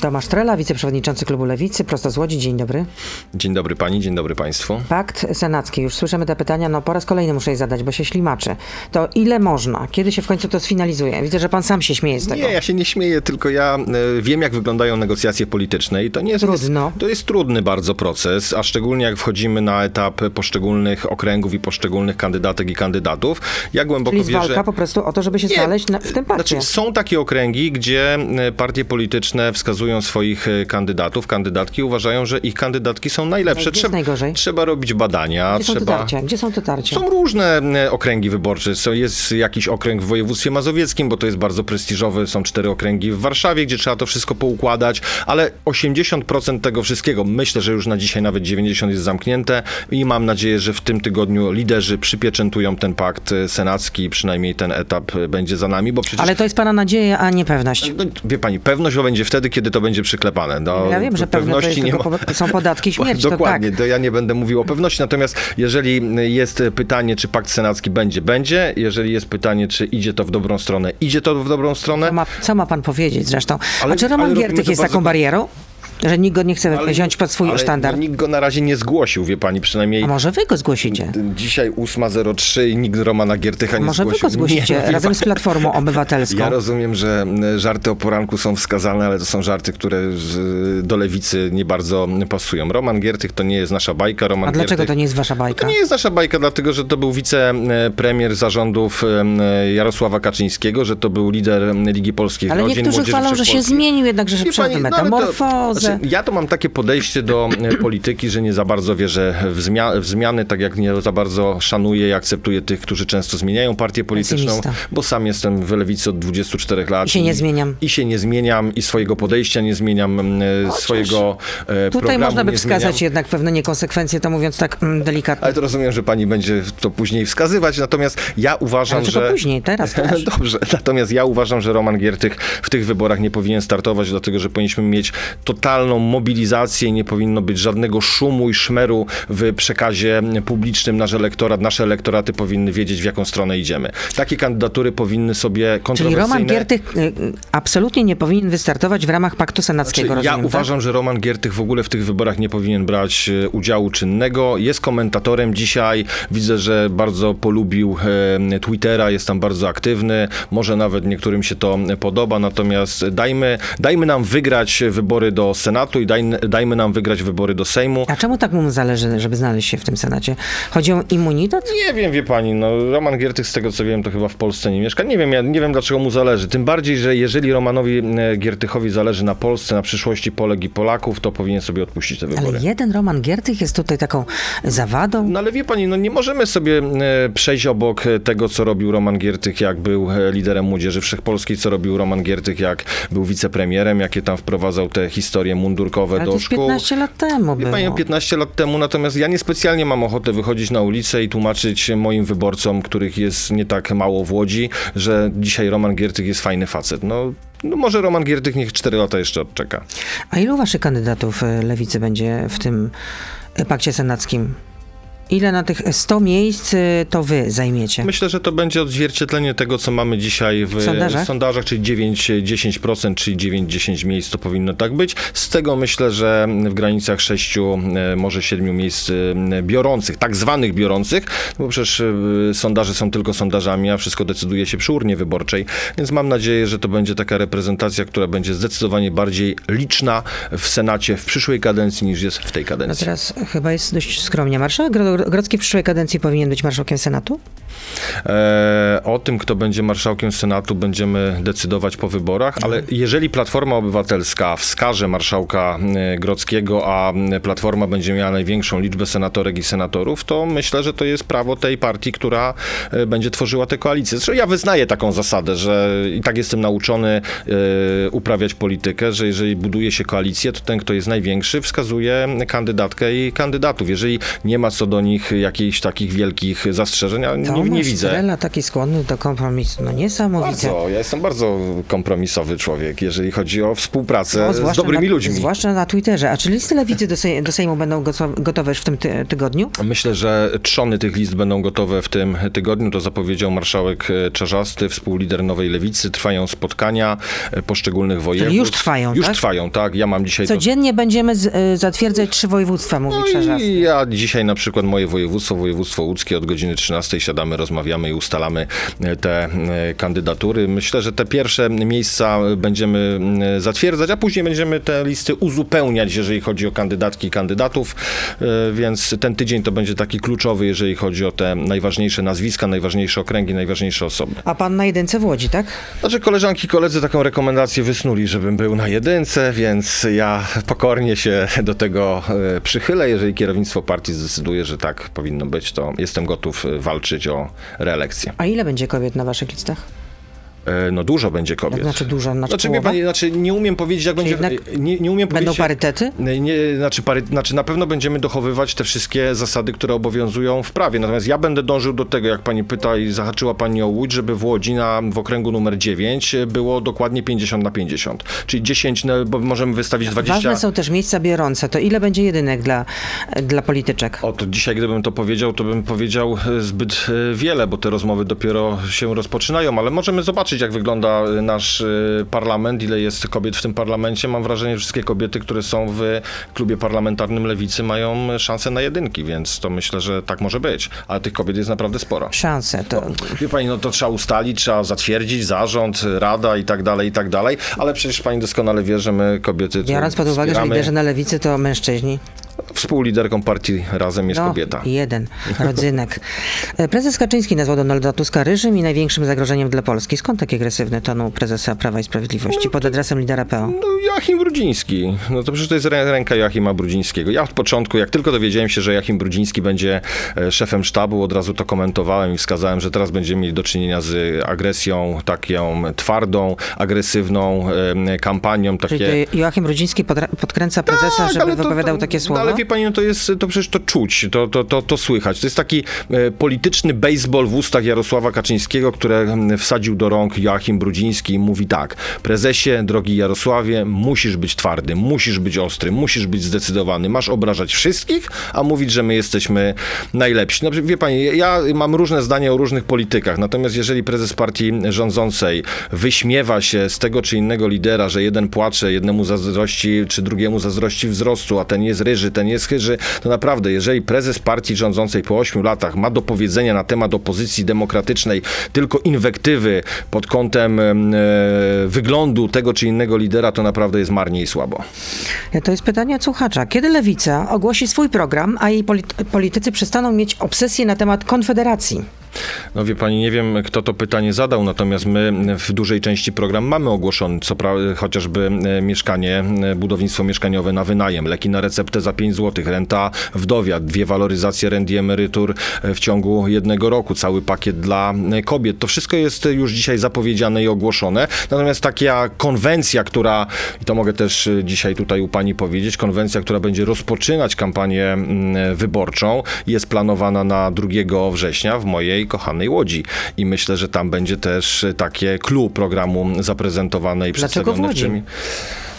Tomasz Trela, wiceprzewodniczący klubu Lewicy, prosto z Łodzi. Dzień dobry. Dzień dobry pani, dzień dobry państwu. Pakt senacki, już słyszymy te pytania, no po raz kolejny muszę je zadać, bo się ślimaczy. To ile można? Kiedy się w końcu to sfinalizuje? Widzę, że pan sam się śmieje z tego. Nie, ja się nie śmieję, tylko ja e, wiem, jak wyglądają negocjacje polityczne i to nie jest... Trudno. To jest trudny bardzo proces, a szczególnie jak wchodzimy na etap poszczególnych okręgów i poszczególnych kandydatek i kandydatów. Ja głęboko Czyli wierzę... walka po prostu o to, żeby się Nie, znaleźć na, w tym pakcie. Znaczy, są takie okręgi, gdzie e, partie polityczne wskazują swoich e, kandydatów, kandydatki, uważają, że ich kandydatki są najlepsze. Gdzie najgorzej? trzeba robić badania, Gdzie są trzeba... tarcia? Gdzie są te tarcia? Są różne e, okręgi wyborcze. Są, jest jakiś okręg w województwie mazowieckim, bo to jest bardzo prestiżowy. Są cztery okręgi w Warszawie, gdzie trzeba to wszystko poukładać, ale 80% tego wszystkiego, myślę, że już na dzisiaj nawet 90% jest zamknięte i mam nadzieję, że w tym tygodniu liderzy przypieczętują ten pakt e, senacki i przynajmniej ten etap będzie za nami, bo przecież... Ale to jest pana nadzieja, a nie pewność. No, wie pani, pewność będzie wtedy, kiedy to będzie przyklepane. No, Ja wiem, że jest tylko po- są podatki i śmierć, to Dokładnie, tak. to ja nie będę mówił o pewności. Natomiast jeżeli jest pytanie, czy pakt senacki będzie, będzie. Jeżeli jest pytanie, czy idzie to w dobrą stronę, idzie to w dobrą stronę. Co ma, co ma pan powiedzieć zresztą? Ale- a czy Roman Giertych jest taką barierą? Że nikt go nie chce Ale- wziąć pod swój ale sztandar? No, nikt go na razie nie zgłosił, wie pani, przynajmniej A może wy go zgłosicie? dzisiaj 8.03 i nikt Romana Giertycha nie Może wy zgłosił. go zgłosicie Nie, no, razem z Platformą Obywatelską. Ja rozumiem, że żarty o poranku są wskazane, ale to są żarty, które do lewicy nie bardzo pasują. Roman Giertych to nie jest nasza bajka. Roman A dlaczego Giertych... to nie jest wasza To bajka? nie jest nasza bajka, dlatego że to był wicepremier zarządów Jarosława Kaczyńskiego, że to był lider Ligi Polskich Ale Rodzin, niektórzy chwalą, że się zmienił, jednakże że Wie przeszedł no to- metamorfozę. Znaczy, ja to mam takie podejście do e, polityki, że nie za bardzo wierzę w, zmia- w zmiany, tak jak nie za bardzo szanuję i akceptuję tych, którzy często zmieniają partię polityczną, Pesymista. bo sam jestem w lewicy od 24 lat. I się nie zmieniam. I się nie zmieniam i swojego podejścia nie zmieniam, m, e, swojego e, Tutaj można by wskazać zmieniam. jednak pewne niekonsekwencje, to mówiąc tak mm, delikatnie. Ale to rozumiem, że pani będzie to później wskazywać, natomiast ja uważam, Ale że... później, teraz też. Dobrze, natomiast ja uważam, że Roman Giertych w tych wyborach nie powinien startować, dlatego że powinniśmy mieć totalną mobilizację nie powinno być żadnego szumu i szmeru w przekazie publicznym. Nasz elektorat, nasze elektoraty powinny wiedzieć, w jaką stronę idziemy. Takie kandydatury powinny sobie Czyli kontrowersyjne... Roman Giertych y, y, absolutnie nie powinien wystartować w ramach Paktu Senackiego, Znaczy, ja rozumiem, tak? uważam, że Roman Giertych w ogóle w tych wyborach nie powinien brać e, udziału czynnego. Jest komentatorem dzisiaj. Widzę, że bardzo polubił Twittera, jest tam bardzo aktywny. Może nawet niektórym się to podoba, natomiast dajmy, dajmy nam wygrać wybory do Senatu i dajmy, dajmy nam wygrać wybory do Sejmu. A czemu tak mu zależy, żeby znaleźć się w tym Senacie? Chodzi o immunitet? Nie wiem, wie pani, no Roman Giertych z tego co wiem, to chyba w Polsce nie mieszka. Nie wiem, ja nie wiem dlaczego mu zależy. Tym bardziej, że jeżeli Romanowi e, Giertychowi zależy na Polsce, na przyszłości Polek i Polaków, to powinien sobie odpuścić te wybory. Ale jeden Roman Giertych jest tutaj taką zawadą. No ale wie pani, no nie możemy sobie e, przejść obok e, tego, co robił Roman Giertych, jak był liderem Młodzieży Wszechpolskiej, co robił Roman Giertych, jak był wicepremierem, jakie tam wprowadzał te historie mundurkowe Ale to do jest szkół. 15 lat temu Wie było. pani, 15 lat temu, natomiast ja niespecjalnie mam ochotę wychodzić na ulicę i tłumaczyć moim wyborcom, których jest nie tak mało w Łodzi, że dzisiaj Roman Giertych jest fajny facet. No, no może Roman Giertych niech 4 lata jeszcze odczeka. A ilu waszych kandydatów y, lewicy będzie w tym y, pakcie senackim? Ile na tych 100 miejsc y, to wy zajmiecie? Myślę, że to będzie odzwierciedlenie tego, co mamy dzisiaj w, W sondażach? sondażach, czyli 9-10%, czyli 9-10 miejsc to powinno tak być. Z tego myślę, że w granicach 6, e, może 7 miejsc e, biorących, tak zwanych biorących, bo przecież e, sondaże są tylko sondażami, a wszystko decyduje się przy urnie wyborczej, więc mam nadzieję, że to będzie taka reprezentacja, która będzie zdecydowanie bardziej liczna w Senacie w przyszłej kadencji niż jest w tej No kadencji. teraz chyba jest dość skromnie. Marszałek Grodzki w przyszłej kadencji powinien być marszałkiem Senatu? E, o tym, kto będzie marszałkiem Senatu, będziemy decydować po wyborach, ale jeżeli Platforma Obywatelska wskaże marszałka e, Grodzkiego, a Platforma będzie miała największą liczbę senatorek i senatorów, to myślę, że to jest prawo tej partii, która e, będzie tworzyła tę koalicję. Zresztą ja wyznaję taką zasadę, że i tak jestem nauczony e, uprawiać politykę, że jeżeli buduje się koalicję, to ten, kto jest największy, wskazuje kandydatkę i kandydatów. Jeżeli nie ma co do nich jakichś takich wielkich zastrzeżeń, a nie, nie widzę. Trela taki skłonny do kompromisu, no niesamowite. Bardzo, ja jestem bardzo kompromisowy człowiek, jeżeli chodzi o współpracę No, z dobrymi na, ludźmi. Zwłaszcza na Twitterze. A czy listy lewicy do, sej, do Sejmu będą gotowe, już w tym ty, tygodniu? Myślę, że trzony tych list będą gotowe w tym tygodniu. To zapowiedział marszałek e, Czarzasty, współlider Nowej Lewicy. Trwają spotkania e, poszczególnych województw. już trwają, Już tak? trwają, tak. Ja mam dzisiaj to Codziennie będziemy z, y, zatwierdzać trzy województwa, mówi No Czarzasty. i ja dzisiaj na przykład moje województwo, województwo łódzkie od godziny 13 siadamy, rozmawiamy i ustalamy e, te e, kandydatury. Myślę, że te pierwsze miejsca będziemy e, zatwierdzać, a później będziemy te listy uzupełniać, jeżeli chodzi o kandydatki i kandydatów, więc ten tydzień to będzie taki kluczowy, jeżeli chodzi o te najważniejsze nazwiska, najważniejsze okręgi, najważniejsze osoby. A pan na jedynce w Łodzi, tak? Znaczy koleżanki i koledzy taką rekomendację wysnuli, żebym był na jedynce, więc ja pokornie się do tego przychylę. Jeżeli kierownictwo partii zdecyduje, że tak powinno być, to jestem gotów walczyć o reelekcję. A ile będzie kobiet na waszych listach? E, No dużo będzie kobiet. znaczy dużo, znaczy Znaczy, wie pani, znaczy nie umiem powiedzieć, jak będzie. jednak nie, nie umiem Będą powiedzieć. parytety? Nie, nie, znaczy, pary, znaczy na pewno będziemy dochowywać te wszystkie zasady, które obowiązują w prawie. Natomiast ja będę dążył do tego, jak pani pyta i zahaczyła pani o Łódź, żeby w Łodzi na, w okręgu numer 9 było dokładnie 50 na 50. Czyli 10, no, bo możemy wystawić 20. Ważne są też miejsca biorące. To ile będzie jedynek dla, dla polityczek? O, to dzisiaj gdybym to powiedział, to bym powiedział e, zbyt e, wiele, bo te rozmowy dopiero się rozpoczynają, ale możemy zobaczyć, jak wygląda e, nasz e, parlament, ile jest kobiet w tym parlamencie. Mam wrażenie, że wszystkie kobiety, które są w klubie parlamentarnym Lewicy mają szansę na jedynki, więc to myślę, że tak może być. Ale tych kobiet jest naprawdę sporo. Szanse to... Wie pani, no to trzeba ustalić, trzeba zatwierdzić, zarząd, rada i tak dalej, i tak dalej, ale przecież pani doskonale wie, że my kobiety Biorąc pod uwagę, że wspieramy. liderzy na lewicy to mężczyźni. Współliderką partii Razem jest No, kobieta. jeden. Rodzynek. E, Prezes Kaczyński nazwał Donalda Tuska ryżem i największym zagrożeniem dla Polski. Skąd taki agresywny ton u prezesa Prawa i Sprawiedliwości pod adresem lidera PO? No, Joachim Brudziński. No to przecież to jest rę- ręka Joachima Brudzińskiego. Ja od początku, jak tylko dowiedziałem się, że Joachim Brudziński będzie e, szefem sztabu, od razu to komentowałem i wskazałem, że teraz będziemy mieli do czynienia z agresją taką twardą, agresywną kampanią. Czyli Takie... to Joachim Brudziński podkręca prezesa, żeby ale to- wypowiadał to, takie no, słowa? Wie pani, no to jest, to przecież to czuć, to, to, to, to słychać. To jest taki e, polityczny baseball w ustach Jarosława Kaczyńskiego, które mm, wsadził do rąk Joachim Brudziński i mówi tak, prezesie, drogi Jarosławie, musisz być twardy, musisz być ostry, musisz być zdecydowany, masz obrażać wszystkich, a mówić, że my jesteśmy najlepsi. No, wie pani, ja mam różne zdania o różnych politykach, natomiast jeżeli prezes partii rządzącej wyśmiewa się z tego czy innego lidera, że jeden płacze, jednemu zazdrości, czy drugiemu zazdrości wzrostu, a ten jest ryży, ten jest chyży, to naprawdę, jeżeli prezes partii rządzącej po ośmiu latach ma do powiedzenia na temat opozycji demokratycznej tylko inwektywy pod kątem em, e, wyglądu tego czy innego lidera, to naprawdę jest marnie i słabo. To jest pytanie od słuchacza. Kiedy Lewica ogłosi swój program, a jej polit- politycy przestaną mieć obsesję na temat konfederacji? No wie pani, nie wiem kto to pytanie zadał, natomiast my w dużej części program mamy ogłoszony, co pra- chociażby e, mieszkanie, e, budownictwo mieszkaniowe na wynajem, leki na receptę za 5 zł, renta wdowia, dwie waloryzacje rent i emerytur e, w ciągu jednego roku, cały pakiet dla kobiet. To wszystko jest już dzisiaj zapowiedziane i ogłoszone. Natomiast taka konwencja, która, i to mogę też dzisiaj tutaj u pani powiedzieć, konwencja, która będzie rozpoczynać kampanię mm, wyborczą, jest planowana na 2 września w mojej kochanej Łodzi. I myślę, że tam będzie też takie clue programu zaprezentowane i Dlaczego w przedstawione Łodzi? czym-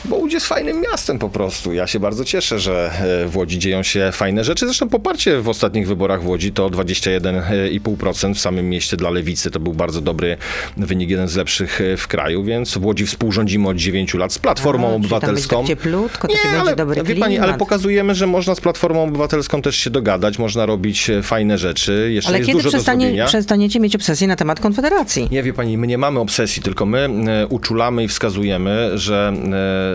bo Łódź jest fajnym miastem po prostu. Ja się bardzo cieszę, że e, w Łodzi dzieją się fajne rzeczy. Zresztą poparcie w ostatnich wyborach w Łodzi to 21,5% w samym mieście dla Lewicy. To był bardzo dobry wynik, jeden z lepszych e, w kraju, więc w Łodzi współrządzimy od 9 lat z Platformą A, Obywatelską. tak cieplutko, taki będzie ale, dobry wie pani, ale pokazujemy, że można z Platformą Obywatelską też się dogadać, można robić e, fajne rzeczy. Jeszcze Ale jest kiedy dużo przestanie, przestaniecie mieć obsesję na temat konfederacji? Nie, wie pani, my nie mamy obsesji, tylko my uczulamy i wskazujemy, że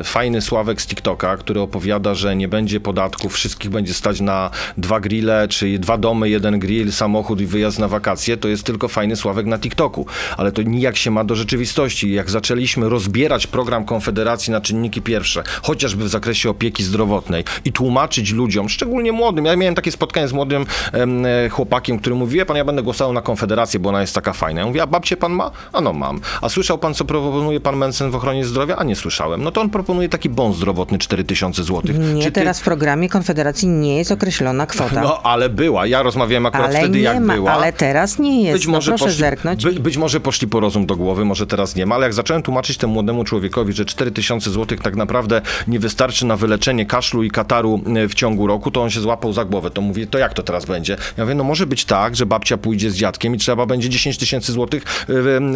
fajny Sławek z TikToka, który opowiada, że nie będzie podatków, wszystkich będzie stać na dwa grille, czyli dwa domy, jeden grill, samochód i wyjazd na wakacje, to jest tylko fajny Sławek na TikToku. Ale to nijak się ma do rzeczywistości. Jak zaczęliśmy rozbierać program Konfederacji na czynniki pierwsze, chociażby w zakresie opieki zdrowotnej i tłumaczyć ludziom, szczególnie młodym, ja miałem takie spotkanie z młodym em, e, chłopakiem, który mówi, wie pan, ja będę głosował na Konfederację, bo ona jest taka fajna. Ja mówię, a babcie pan ma? A no mam. A słyszał pan, co proponuje pan Mencen w ochronie zdrowia? A nie słyszałem. No to on proponuje proponuje taki bon zdrowotny 4000 zł. Nie, teraz w programie Konfederacji nie jest określona kwota. No, ale była. Ja rozmawiałem akurat ale wtedy, nie jak ma, była. Ale teraz nie jest. Być może no, proszę poszli, zerknąć. By, być może poszli po rozum do głowy, może teraz nie ma, ale jak zacząłem tłumaczyć temu młodemu człowiekowi, że 4000 zł tak naprawdę nie wystarczy na wyleczenie kaszlu i kataru e, w ciągu roku, to on się złapał za głowę. To mówię, to jak to teraz będzie? Ja mówię, no może być tak, że babcia pójdzie z dziadkiem i trzeba będzie 10 tysięcy złotych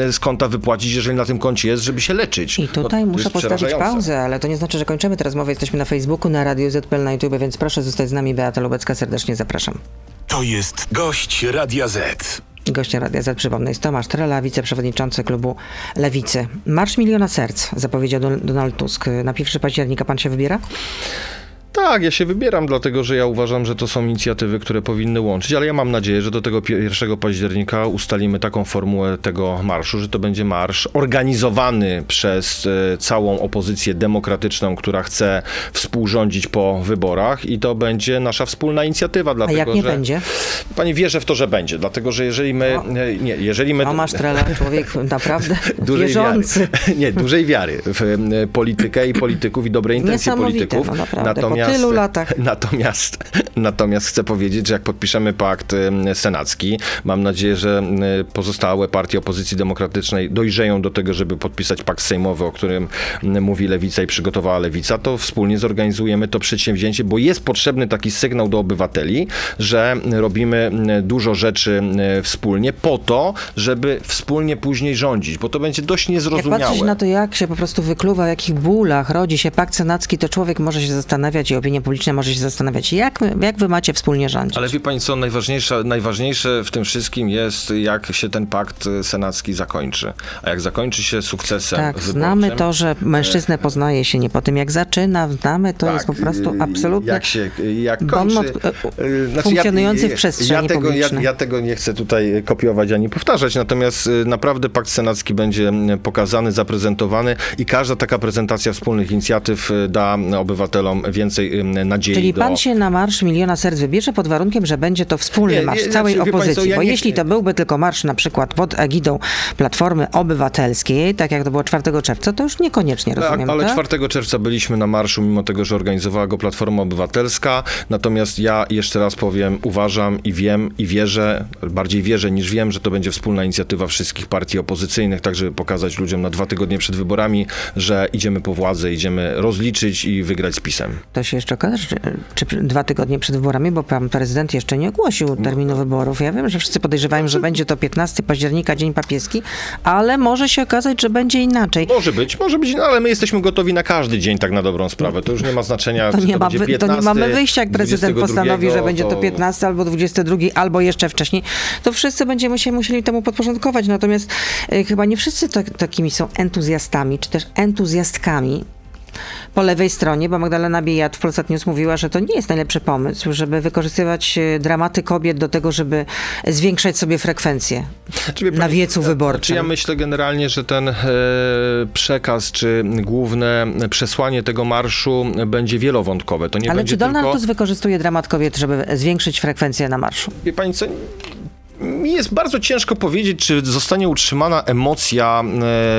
e, z konta wypłacić, jeżeli na tym koncie jest, żeby się leczyć. I tutaj No, muszę postawić przerażające. Ale to nie znaczy, że kończymy tę rozmowę. Jesteśmy na Facebooku, na Radio ZPL, na YouTube, więc proszę zostać z nami. Beata Lubecka, serdecznie zapraszam. To jest gość Radia Z. Gościem Radia Z, przypomnę, jest Tomasz Trela, wiceprzewodniczący klubu Lewicy. Marsz Miliona Serc, zapowiedział Don- Donald Tusk. Na 1 października pan się wybiera? Tak, ja się wybieram, dlatego że ja uważam, że to są inicjatywy, które powinny łączyć, ale ja mam nadzieję, że do tego 1 października ustalimy taką formułę tego marszu, że to będzie marsz organizowany przez e, całą opozycję demokratyczną, która chce współrządzić po wyborach i to będzie nasza wspólna inicjatywa. A Dlatego, jak nie że... będzie? Pani wierzę w to, że będzie, dlatego że jeżeli my... No. e, Nie, jeżeli my... Tomasz Trela, człowiek naprawdę dużej wierzący. wiary. Nie, dużej wiary w e, politykę i polityków i dobre intencje polityków. no naprawdę, po tylu latach. Natomiast, natomiast chcę powiedzieć, że jak podpiszemy pakt senacki, mam nadzieję, że pozostałe partie opozycji demokratycznej dojrzeją do tego, żeby podpisać pakt sejmowy, o którym mówi Lewica i przygotowała Lewica, to wspólnie zorganizujemy to przedsięwzięcie, bo jest potrzebny taki sygnał do obywateli, że robimy dużo rzeczy wspólnie po to, żeby wspólnie później rządzić, bo to będzie dość Jak niezrozumiałe. patrzeć na to, jak się po prostu wykluwa, w jakich bólach rodzi się pakt senacki, to człowiek może się zastanawiać i opinia publiczna może się zastanawiać, jak, jak wy macie wspólnie rządzić. Ale wie pani co, najważniejsze, najważniejsze w tym wszystkim jest, jak się ten pakt y, senacki zakończy. A jak zakończy się sukcesem Tak, wyborczym, znamy to, że mężczyznę poznaje się nie po tym, jak zaczyna, znamy, to jest po prostu y, absolutnie Jak się, y, jak kończy... y, znaczy funkcjonujący w przestrzeni ja tego, ja, publicznej. ja tego nie chcę tutaj kopiować ani powtarzać, natomiast y, naprawdę pakt senacki będzie pokazany, zaprezentowany i każda taka prezentacja wspólnych inicjatyw y, da obywatelom więcej y, nadziei Czyli do... pan się na marsz Miliona Serc wybierze pod warunkiem, że będzie to wspólny Nie, marsz nie, całej znaczy, pani co, opozycji. ja bo nie- jeśli to byłby tylko marsz na przykład pod egidą Platformy Obywatelskiej, tak jak to było 4 czerwca, to już niekoniecznie rozumiem, Tak, ale tak? 4 czerwca byliśmy na marszu, mimo tego, że organizowała go Platforma Obywatelska. Natomiast ja jeszcze raz powiem, uważam i wiem i wierzę, bardziej wierzę niż wiem, że to będzie wspólna inicjatywa wszystkich partii opozycyjnych, tak żeby pokazać ludziom na dwa tygodnie przed wyborami, że idziemy po władzę, idziemy rozliczyć i wygrać z PiSem. To się jeszcze okaże, czy, czy dwa tygodnie przed wyborami, bo pan prezydent jeszcze nie ogłosił terminu wyborów. Ja wiem, że wszyscy podejrzewają, że będzie to 15 października, Dzień Papieski, ale może się okazać, że będzie inaczej. Może być, może być, no ale my jesteśmy gotowi na każdy dzień, tak na dobrą sprawę. To już nie ma znaczenia, To nie, to ma, będzie wy- 15, to nie mamy wyjścia, jak prezydent 22, postanowi, że będzie to to- 15 albo 22, albo jeszcze wcześniej. To wszyscy będziemy się musieli temu podporządkować. Natomiast e, chyba nie wszyscy tak, takimi są entuzjastami, czy też entuzjastkami po lewej stronie, bo Magdalena Biejat w Polsat News mówiła, że to nie jest najlepszy pomysł, żeby wykorzystywać e, dramaty kobiet do tego, żeby zwiększać sobie frekwencję wie na wiecu Czy wyborczym. ja myślę generalnie, że ten e, przekaz, czy główne przesłanie tego marszu będzie wielowątkowe. To nie Ale będzie czy Donald tylko... Tusk wykorzystuje dramat kobiet, żeby zwiększyć frekwencję na marszu? Wie pani co? Mi jest bardzo ciężko powiedzieć, czy zostanie utrzymana emocja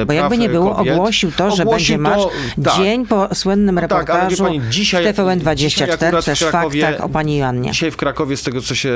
e, Bo jakby nie było, kobiet. ogłosił to, że Ogłosił będzie marsz to- tak. dzień po słynnym No tak, reportażu pani, dzisiaj- w TVN dzisiaj 24, akurat w też Krakowie- faktach o pani Joannie. Dzisiaj w Krakowie, z tego co się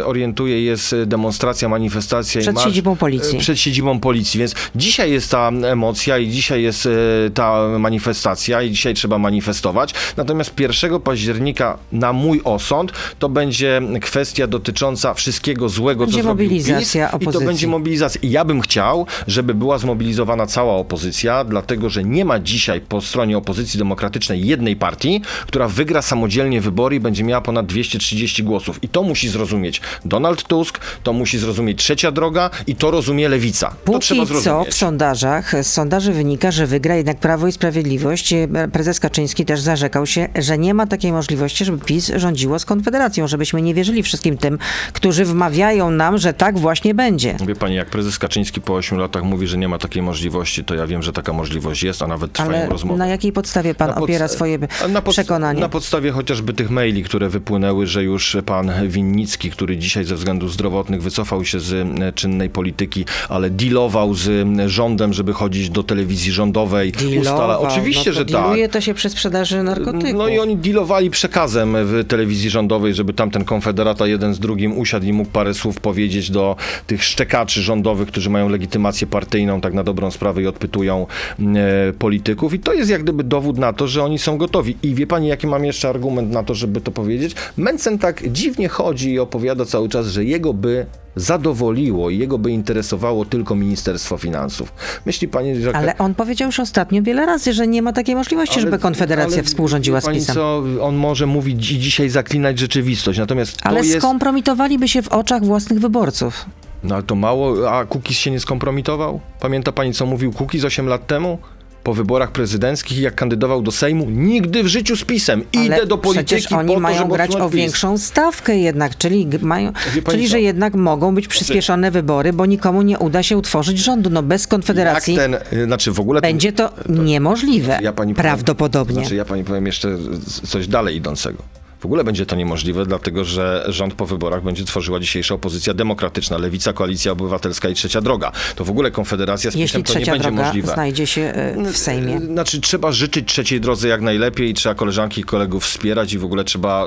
e, orientuję, jest e, demonstracja, manifestacja. i Przed marsz, siedzibą policji. e, Przed siedzibą policji, więc dzisiaj jest ta emocja i dzisiaj jest e, ta manifestacja i dzisiaj trzeba manifestować. Natomiast 1 października, na mój osąd, to będzie kwestia dotycząca wszystkiego złego, co zrobił mobilizacja PiS, I to opozycji. będzie mobilizacja. I ja bym chciał, żeby była zmobilizowana cała opozycja, dlatego że nie ma dzisiaj po stronie opozycji demokratycznej jednej partii, która wygra samodzielnie wybory i będzie miała ponad 230 głosów. I to musi zrozumieć Donald Tusk, to musi zrozumieć Trzecia Droga i to rozumie Lewica. Póki co w sondażach, z sondaży wynika, że wygra jednak Prawo i Sprawiedliwość. Prezes Kaczyński też zarzekał się, że nie ma takiej możliwości, żeby PiS rządziło z Konfederacją, żebyśmy nie wierzyli wszystkim tym, którzy wmawiają nam, że tak właśnie będzie. Wie pani, jak prezes Kaczyński po 8 latach mówi, że nie ma takiej możliwości, to ja wiem, że taka możliwość jest, a nawet trwają Ale rozmowy. na jakiej podstawie pan podsta- opiera swoje na przekonanie? Na podstawie chociażby tych maili, które wypłynęły, że już pan Winnicki, który dzisiaj ze względów zdrowotnych wycofał się z e, czynnej polityki, ale dealował z rządem, żeby chodzić do telewizji rządowej. Dealował. Oczywiście, no to że tak. to się przy sprzedaży narkotyków. No i oni dealowali przekazem w telewizji rządowej, żeby tamten konfederata jeden z drugim usiadł i mógł parę słów powiedzieć do tych szczekaczy rządowych, którzy mają legitymację partyjną, tak na dobrą sprawę i odpytują e, polityków. I to jest jak gdyby dowód na to, że oni są gotowi. I wie pani, jaki mam jeszcze argument na to, żeby to powiedzieć? Mencen tak dziwnie chodzi i opowiada cały czas, że jego by zadowoliło i jego by interesowało tylko Ministerstwo Finansów. Myśli pani, że... Ale on powiedział już ostatnio wiele razy, że nie ma takiej możliwości, żeby Konfederacja ale współrządziła z PiSem. co, on może mówić i dzisiaj zaklinać rzeczywistość, natomiast Ale jest... skompromitowaliby się w oczach własnych wyborców. No ale to mało, a Kukiz się nie skompromitował? Pamięta pani, co mówił Kukiz 8 lat temu? Po wyborach prezydenckich, jak kandydował do Sejmu, nigdy w życiu z PiSem. Idę Ale do polityki przecież oni po to, mają żeby grać o PiS. większą stawkę jednak, czyli, mają, czyli że jednak mogą być przyspieszone wybory, bo nikomu nie uda się utworzyć rządu. No bez Jak Konfederacji ten, y, znaczy w ogóle... będzie to niemożliwe, ja pani powiem- prawdopodobnie. Znaczy ja pani powiem jeszcze coś dalej idącego. W ogóle będzie to niemożliwe, dlatego że rząd po wyborach będzie tworzyła dzisiejsza opozycja demokratyczna, Lewica, Koalicja Obywatelska i Trzecia Droga. To w ogóle Konfederacja z PiSem to nie będzie możliwe. znajdzie się e, w Sejmie. Znaczy, trzeba życzyć trzeciej drodze jak najlepiej, trzeba koleżanki i kolegów wspierać i w ogóle trzeba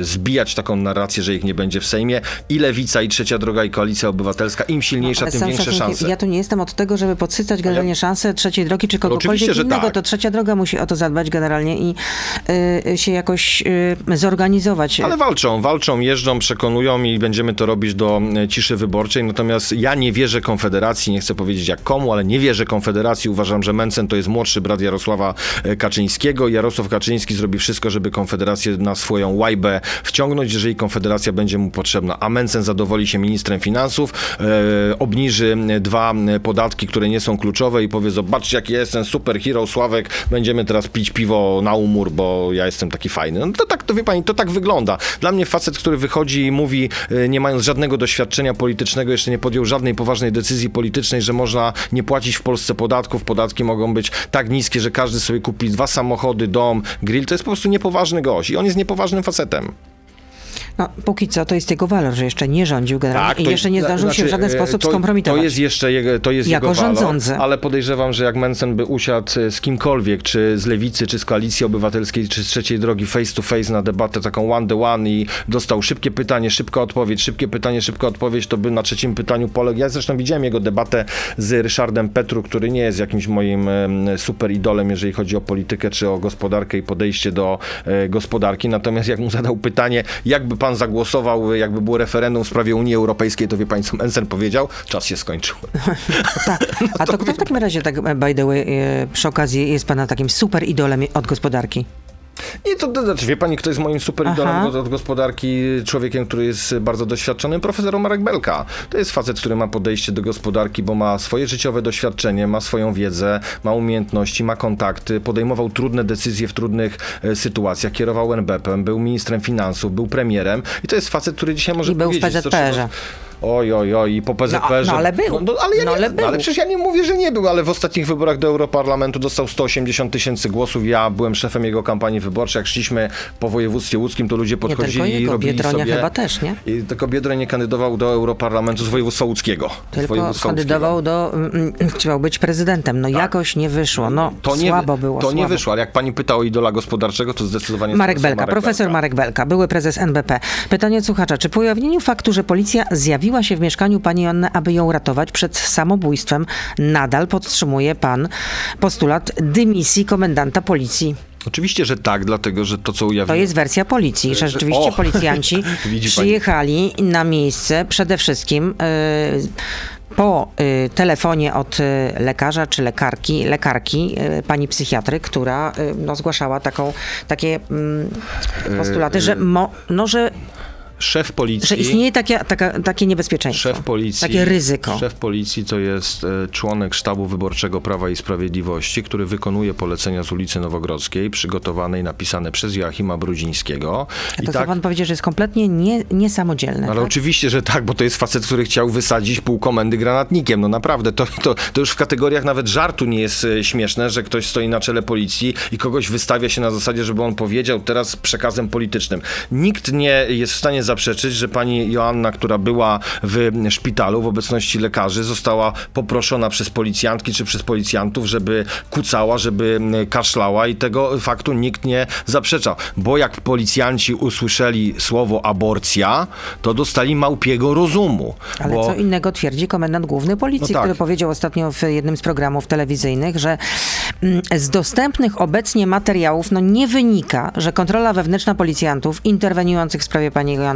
y, zbijać taką narrację, że ich nie będzie w Sejmie. I lewica, i trzecia droga, i koalicja obywatelska, im silniejsza, Ale tym większe szanse. Ja tu nie jestem od tego, żeby podsycać generalnie szanse trzeciej drogi czy kogokolwiek oczywiście, że innego. tak. To trzecia droga musi o to zadbać generalnie i y, się jakoś y, zorganizować. Ale walczą, walczą, jeżdżą, przekonują i będziemy to robić do e, ciszy wyborczej. Natomiast ja nie wierzę Konfederacji, nie chcę powiedzieć jak komu, ale nie wierzę Konfederacji. Uważam, że Mencen to jest młodszy brat Jarosława e, Kaczyńskiego. Jarosław Kaczyński zrobi wszystko, żeby Konfederację na swoją łajbę wciągnąć, jeżeli Konfederacja będzie mu potrzebna. A Mencen zadowoli się ministrem finansów, e, obniży e, dwa podatki, które nie są kluczowe i powie, zobaczcie jaki jestem super hero, Sławek, będziemy teraz pić piwo na umór, bo ja jestem taki fajny. No to tak, to wie pani, to tak wygląda. Dla mnie facet, który wychodzi i mówi, e, nie mając żadnego doświadczenia politycznego, jeszcze nie podjął żadnej poważnej decyzji politycznej, że można nie płacić w Polsce podatków, podatki mogą być tak niskie, że każdy sobie kupi dwa samochody, dom, grill, to jest po prostu niepoważny gość i on jest niepoważnym facetem. No, póki co to jest jego walor, że jeszcze nie rządził generalnie i to jeszcze nie zdążył się w znaczy, żaden e, sposób to, skompromitować. To jest jeszcze jego, to jest Jako jego walor, rządzący. ale podejrzewam, że jak Mencen by usiadł e, z kimkolwiek, czy z Lewicy, czy z Koalicji Obywatelskiej, czy z Trzeciej Drogi face to face na debatę taką one to one i dostał szybkie pytanie, szybka odpowiedź, szybkie pytanie, szybka odpowiedź, to by na trzecim pytaniu poległ. Ja zresztą widziałem jego debatę z Ryszardem Petru, który nie jest jakimś moim super idolem, jeżeli chodzi o politykę, czy o gospodarkę i podejście do e, gospodarki. Natomiast jak mu zadał pytanie, jakby pan zagłosował, jakby było referendum w sprawie Unii Europejskiej, to wie pani, co Mencen powiedział? Czas się skończył. Tak. A to kto w takim razie, tak by the way, e, przy okazji jest pana takim super idolem od gospodarki? Nie, to, to znaczy, wie pani, kto jest moim super idolem od, od gospodarki, człowiekiem, który jest bardzo doświadczonym? Profesor Marek Belka. To jest facet, który ma podejście do gospodarki, bo ma swoje życiowe doświadczenie, ma swoją wiedzę, ma umiejętności, ma kontakty, podejmował trudne decyzje w trudnych e, sytuacjach, kierował NBP-em, był ministrem finansów, był premierem i to jest facet, który dzisiaj może I był w powiedzieć, PZPR-ze. Oj, oj, oj, i po PZPR-ze. no ale był. No, no, ale, ja No, nie, ale no, był. ale przecież ja nie mówię, że nie był, ale w ostatnich wyborach do Europarlamentu dostał 180 tysięcy głosów. Ja byłem szefem jego kampanii wyborczej. Jak szliśmy po województwie łódzkim, to ludzie Nie podchodzili tylko i jego, robili Biedronia sobie... chyba też, nie? I tylko Biedroń nie kandydował do Europarlamentu z województwa łódzkiego. Tylko województwa kandydował do, mm, mm, chciał być prezydentem. No jakoś nie wyszło, no Tak. To nie, słabo było, To nie słabo. wyszło, ale jak pani pyta o idola gospodarczego, to zdecydowanie... Marek Belka, profesor Belka. Marek Belka, były prezes NBP. Pytanie słuchacza. Czy po ujawnieniu faktu, że policja zjawiła się w mieszkaniu pani Joanny, aby ją ratować przed samobójstwem, nadal podtrzymuje pan postulat dymisji komendanta policji? Oczywiście, że tak, dlatego, że to, co ujawnił... To jest wersja policji, że rzeczywiście o! policjanci Widzi pani. przyjechali na miejsce przede wszystkim y, po y, telefonie od y, lekarza czy lekarki, lekarki, y, pani psychiatry, która no, zgłaszała taką, takie mm, postulaty, że, mo, no, że Szef policji. Że istnieje takie, taka, takie niebezpieczeństwo. Szef policji. Takie ryzyko. Szef policji to jest e, członek sztabu wyborczego Prawa i Sprawiedliwości, który wykonuje polecenia z ulicy Nowogrodzkiej, przygotowane i napisane przez Joachima Brudzińskiego. A I to tak, co pan powiedział, że jest kompletnie nie, niesamodzielne. ale tak? oczywiście, że tak, bo to jest facet, który chciał wysadzić pół komendy granatnikiem. No naprawdę, to, to, to już w kategoriach nawet żartu nie jest e, śmieszne, że ktoś stoi na czele policji i kogoś wystawia się na zasadzie, żeby on powiedział teraz przekazem politycznym. Nikt nie jest w stanie zaprzeczyć, że pani Joanna, która była w szpitalu w obecności lekarzy, została poproszona przez policjantki czy przez policjantów, żeby kucała, żeby kaszlała i tego faktu nikt nie zaprzeczał. Bo jak policjanci usłyszeli słowo aborcja, to dostali małpiego rozumu. Ale bo... co innego twierdzi komendant główny policji, No tak. który powiedział ostatnio w jednym z programów telewizyjnych, że mm, z dostępnych obecnie materiałów no, nie wynika, że kontrola wewnętrzna policjantów interweniujących w sprawie pani Joanny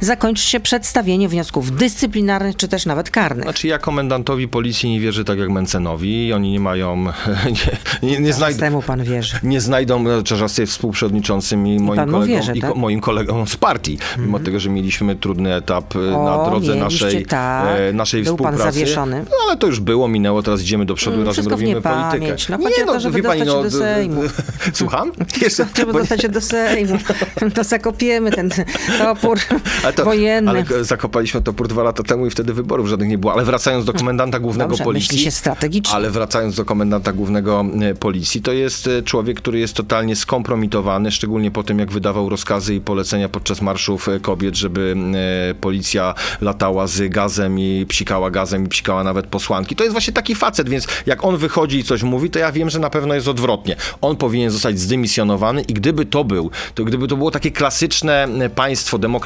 zakończy się przedstawieniem wniosków dyscyplinarnych czy też nawet karnych. Znaczy ja komendantowi policji nie wierzę tak jak Mencenowi. Oni nie mają, nie, nie, nie znajdą... Temu pan wierzy. Nie znajdą, Czarzasty jest współprzewodniczącym i moim kolegą, wierzy, i tak? moim kolegą z partii, mimo tego, że mieliśmy trudny etap e, na O, drodze mieliście, naszej, tak. e, naszej Był pan współpracy. zawieszony. No, ale to już było, minęło, teraz idziemy do przodu, Mm, razem robimy niepamięć. politykę. No, chodzi o to, żeby pani, się do Sejmu. Słucham? Jeszcze, nie- dostać się do Sejmu. To zakopiemy ten topór ale to, wojenny. Ale zakopaliśmy topór dwa lata temu i wtedy wyborów żadnych nie było. Ale wracając do komendanta głównego Dobrze, policji. myśli się strategicznie. Ale wracając do komendanta głównego e, policji, to jest e, człowiek, który jest totalnie skompromitowany, szczególnie po tym, jak wydawał rozkazy i polecenia podczas marszów e, kobiet, żeby policja latała z gazem i psikała gazem i psikała nawet posłanki. To jest właśnie taki facet, więc jak on wychodzi i coś mówi, to ja wiem, że na pewno jest odwrotnie. On powinien zostać zdymisjonowany i gdyby to był, to gdyby to było takie klasyczne państwo, demokratyczne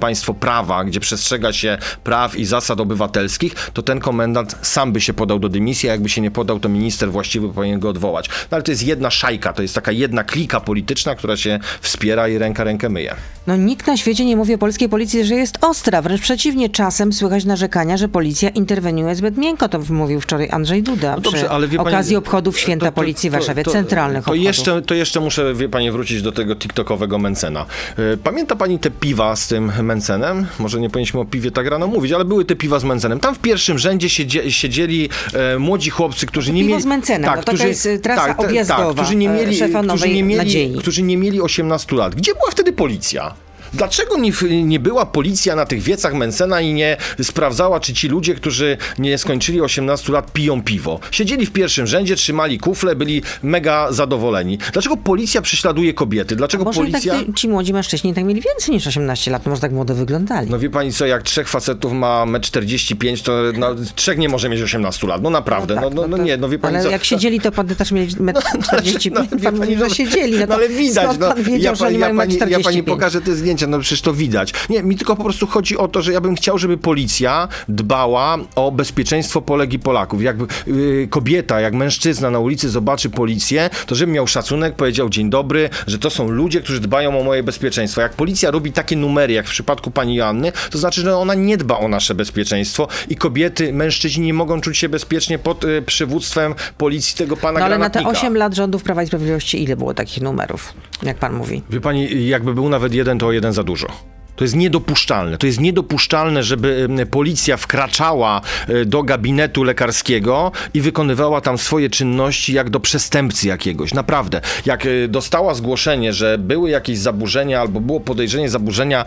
państwo prawa, gdzie przestrzega się praw i zasad obywatelskich, to ten komendant sam by się podał do dymisji, a jakby się nie podał, to minister właściwy powinien go odwołać. No ale to jest jedna szajka, to jest taka jedna klika polityczna, która się wspiera i ręka rękę myje. No nikt na świecie nie mówi o polskiej policji, że jest ostra. Wręcz przeciwnie, czasem słychać narzekania, że policja interweniuje zbyt miękko. To mówił wczoraj Andrzej Duda No dobrze, przy ale wie pani- okazji obchodów Święta to- to- Policji w Warszawie, to- centralnych to obchodów. jeszcze, to jeszcze muszę, wie pani, wrócić do tego tiktokowego Mencena. E, Pamięta pani te piwa z tym Mencenem? Może nie powinniśmy o piwie tak rano mówić, ale były te piwa z Mencenem. Tam w pierwszym rzędzie siedzie, siedzieli e, młodzi chłopcy, którzy nie piwo mieli... z Mencenem, no taka jest, e, trasa objazdowa, którzy nie mieli, którzy nie mieli, którzy nie mieli 18 lat. Gdzie była wtedy policja? Dlaczego nie, nie była policja na tych wiecach Mencena i nie sprawdzała, czy ci ludzie, którzy nie skończyli 18 lat, piją piwo? Siedzieli w pierwszym rzędzie, trzymali kufle, byli mega zadowoleni. Dlaczego policja prześladuje kobiety? Dlaczego Może policja... jednak ci młodzi mężczyźni tak mieli więcej niż 18 lat, no może tak młodo wyglądali. No wie pani co, jak trzech facetów ma 1,45 m, to no, trzech nie może mieć 18 lat. No naprawdę, no, tak, no, no, to- nie, no wie pani Ale co... jak siedzieli, to pan też mieli 1,40 No, m. wie Pan mówi, że no, siedzieli. No, to ale widać, no, pan wiedział, ja, że oni ja, pani, 1,45 ja pani pokażę te zdjęcia, no przecież to widać. Nie, mi tylko po prostu chodzi o to, że ja bym chciał, żeby policja dbała o bezpieczeństwo Polek i Polaków. Jak y, kobieta, jak mężczyzna na ulicy zobaczy policję, to żeby miał szacunek, powiedział dzień dobry, że to są ludzie, którzy dbają o moje bezpieczeństwo. Jak policja robi takie numery, jak w przypadku pani Joanny, to znaczy, że ona nie dba o nasze bezpieczeństwo i kobiety, mężczyźni nie mogą czuć się bezpiecznie pod y, przywództwem policji tego pana No ale na te granatnika. 8 lat rządów Prawa i Sprawiedliwości ile było takich numerów, jak pan mówi? Wie pani, jakby był nawet jeden, to o jeden za dużo. To jest niedopuszczalne. To jest niedopuszczalne, żeby policja wkraczała e, do gabinetu lekarskiego i wykonywała tam swoje czynności jak do przestępcy jakiegoś. Naprawdę. Jak e, dostała zgłoszenie, że były jakieś zaburzenia albo było podejrzenie zaburzenia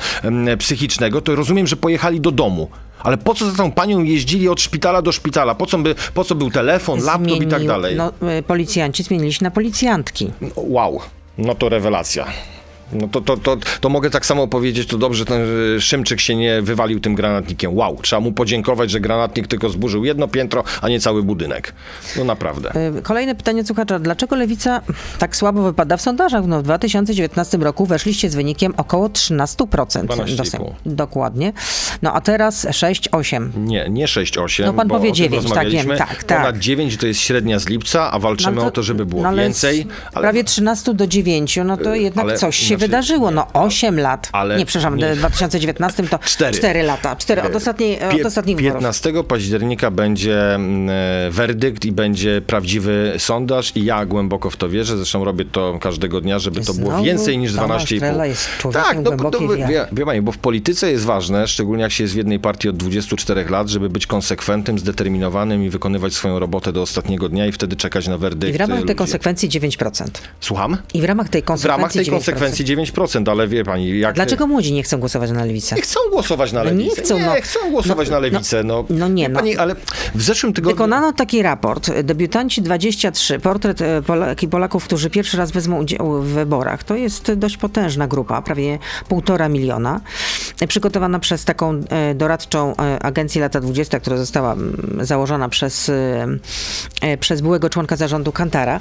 psychicznego, to rozumiem, że pojechali do domu. Ale po co za tą panią jeździli od szpitala do szpitala? Po co, by, po co był telefon, laptop i tak Zmienił- dalej? No, y, policjanci zmienili się na policjantki. Wow, no to rewelacja. No to, to, to, to mogę tak samo powiedzieć, to dobrze ten y, Szymczyk się nie wywalił tym granatnikiem. Wow, trzeba mu podziękować, że granatnik tylko zburzył jedno piętro, a nie cały budynek. No naprawdę. Y, Kolejne pytanie słuchacza. Dlaczego lewica tak słabo wypada w sondażach? No, w 2019 roku weszliście z wynikiem około 13%. 12,5. Do Sejmu. Dokładnie. No a teraz 6-8. Nie, nie 6-8. No pan powie o tym 9, tak, wiem, tak, tak. Ponad 9 to jest średnia z lipca, a walczymy No, ale o to, żeby było no, ale więcej. z Prawie 13 do 9, no to jednak ale coś się Znaczy, wydarzyło. No 8 lat. ale- nie, przepraszam, nie. w 2019 to Cztery. 4 lata. 4 od, ostatniej, od Pie- ostatnich wyborów. 15 października będzie mm, e, werdykt i będzie prawdziwy sondaż i ja głęboko w to wierzę. Zresztą robię to każdego dnia, żeby to było Znowu więcej niż Tomasz 12,5. Trela jest człowiekiem Tak, no, wiary. wie, pani, bo w polityce jest ważne, szczególnie jak się jest w jednej partii od 24 lat, żeby być konsekwentnym, zdeterminowanym i wykonywać swoją robotę do ostatniego dnia i wtedy czekać na werdykt I w ramach ludzi. tej konsekwencji 9%. Słucham? I w ramach tej W konsekwencji ramach tej 9%. konsekwencji 9%, ale wie pani, jak... Dlaczego młodzi nie chcą głosować na lewicę? Nie chcą głosować na No nie lewicę. chcą, no. nie chcą głosować No, na lewicę. No, no nie, Wie no. Pani, ale w zeszłym tygodniu... Wykonano taki raport. Debiutanci 23. Portret e, Polak i Polaków, którzy pierwszy raz wezmą udział w wyborach. To jest dość potężna grupa, prawie półtora miliona. Przygotowana przez taką e, doradczą e, agencję Lata 20, która została mm, założona przez, przez byłego członka zarządu Kantara.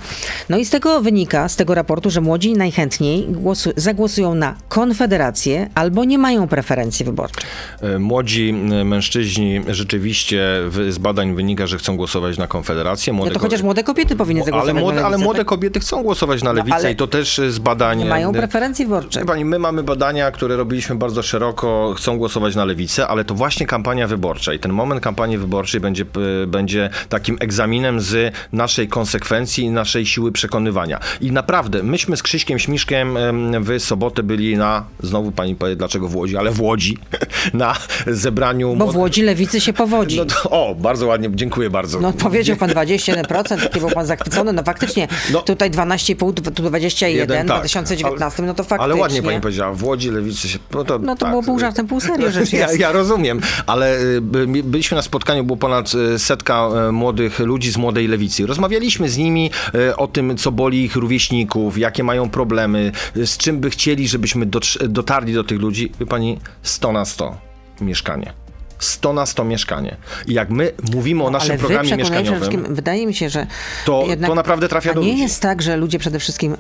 No i z tego wynika, z tego raportu, że młodzi najchętniej głosu, zagłosują na Konfederację albo nie mają preferencji wyborczych. E, Młodzi m, mężczyźni rzeczywiście z badań wynika, że chcą głosować na Konfederację. No Młode to ko- chociaż młode kobiety powinny zagłosować ale młode, na ale lewicę, młode tak? kobiety chcą głosować na lewicę ale i to też z badań... Nie mają e, preferencji wyborczych. Pani, my mamy badania, które robiliśmy bardzo szeroko, chcą głosować na lewicę, ale to właśnie kampania wyborcza i ten moment kampanii wyborczej będzie, będzie takim egzaminem z naszej konsekwencji i naszej siły przekonywania. I naprawdę, myśmy z Krzyśkiem Śmiszkiem em, w sobotę byli na, znowu pani powie dlaczego w Łodzi, ale w Łodzi, na zebraniu... Bo w Łodzi lewicy się powodzi. No to, o, bardzo ładnie, dziękuję bardzo. No powiedział pan 21%, taki był pan zachwycony. No faktycznie, No. tutaj 12,5, tu 21, Jeden, w tak. 2019, no to faktycznie. Ale ładnie pani powiedziała, w Łodzi lewicy się... No to, No to było pół żartem, pół serio rzecz ja, jest. ja rozumiem, ale y, by- byliśmy na spotkaniu, było ponad y, setka y, młodych ludzi z młodej lewicy. Rozmawialiśmy z nimi o tym, co boli ich rówieśników, jakie mają problemy, z czym by chcieli, żebyśmy dotarli do tych ludzi. Wie pani, 100 na 100 mieszkanie. 100 na 100 mieszkanie. I jak my mówimy o naszym programie mieszkaniowym... wydaje mi się, że To- jednak, to naprawdę trafia do nie ludzi. jest tak, że ludzie przede wszystkim, y,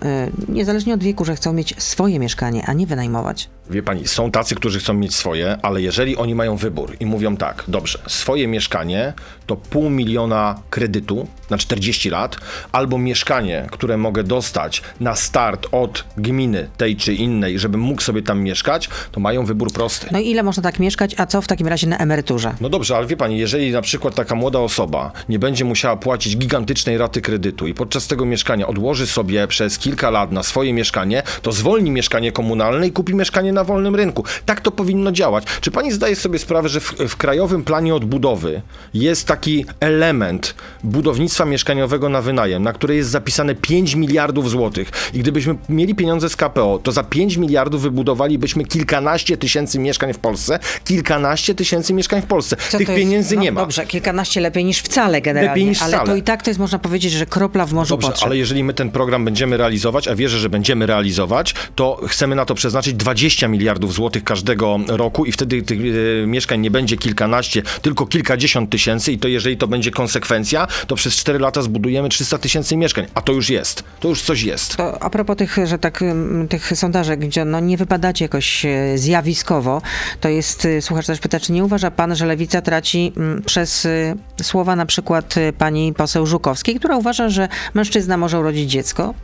niezależnie od wieku, że chcą mieć swoje mieszkanie, a nie wynajmować. Wie pani, są tacy, którzy chcą mieć swoje, ale jeżeli oni mają wybór i mówią tak, dobrze, swoje mieszkanie to pół miliona kredytu na 40 lat, albo mieszkanie, które mogę dostać na start od gminy tej czy innej, żebym mógł sobie tam mieszkać, to mają wybór prosty. No i ile można tak mieszkać, a co w takim razie na emeryturze? No dobrze, ale wie pani, jeżeli na przykład taka młoda osoba nie będzie musiała płacić gigantycznej raty kredytu i podczas tego mieszkania odłoży sobie przez kilka lat na swoje mieszkanie, to zwolni mieszkanie komunalne i kupi mieszkanie na wolnym rynku. Tak to powinno działać. Czy pani zdaje sobie sprawę, że w, w Krajowym Planie Odbudowy jest taki element budownictwa mieszkaniowego na wynajem, na które jest zapisane 5 miliardów złotych i gdybyśmy mieli pieniądze z KPO, to za 5 miliardów wybudowalibyśmy kilkanaście tysięcy mieszkań w Polsce, kilkanaście tysięcy mieszkań w Polsce. Co Tych to pieniędzy no, nie ma. Dobrze, kilkanaście lepiej niż wcale generalnie, niż ale to wcale. i tak to jest, można powiedzieć, że kropla w morzu Dobrze, potrzeb. ale jeżeli my ten program będziemy realizować, a wierzę, że będziemy realizować, to chcemy na to przeznaczyć 20 miliardów złotych każdego roku i wtedy tych e, mieszkań nie będzie kilkanaście, tylko kilkadziesiąt tysięcy i to jeżeli to będzie konsekwencja, to przez 4 lata zbudujemy 300 tysięcy mieszkań, a to już jest. To już coś jest. To a propos tych, że tak, tych sondażek, gdzie no nie wypadacie jakoś e, zjawiskowo, to jest, y, słuchacz też pyta, czy nie uważa pan, że lewica traci mm, przez y, słowa na przykład y, pani poseł Żukowskiej, która uważa, że mężczyzna może urodzić dziecko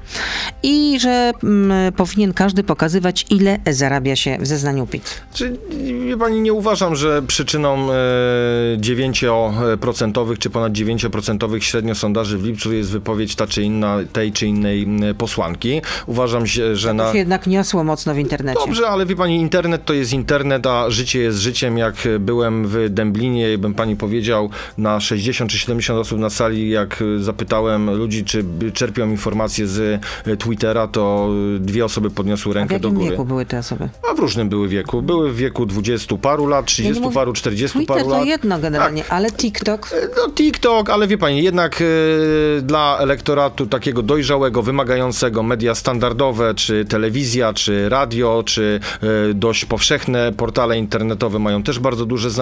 i że mm, powinien każdy pokazywać, ile zarabia się w zeznaniu PIT. Czy, pani, nie uważam, że przyczyną e, 9% czy ponad 9% średnio sondaży w lipcu jest wypowiedź ta czy inna, tej czy innej posłanki. Uważam, że To na... się jednak niosło mocno w internecie. Dobrze, ale wie pani, internet to jest internet, a życie jest życiem. Jak byłem w Dęblinie i bym pani powiedział na 60 czy 70 osób na sali, jak zapytałem ludzi, czy czerpią informacje z e, Twittera, to dwie osoby podniosły w rękę do jakim góry. wieku były te osoby? A w różnym były wieku. Były w wieku 20 paru lat, 30 mówię- paru, 40 Twitter paru to lat. jedno generalnie, ale TikTok... No TikTok, ale wie pani, jednak e, dla elektoratu takiego dojrzałego, wymagającego media standardowe, czy telewizja, czy radio, czy e, dość powszechne portale internetowe mają też bardzo duże znaczenie.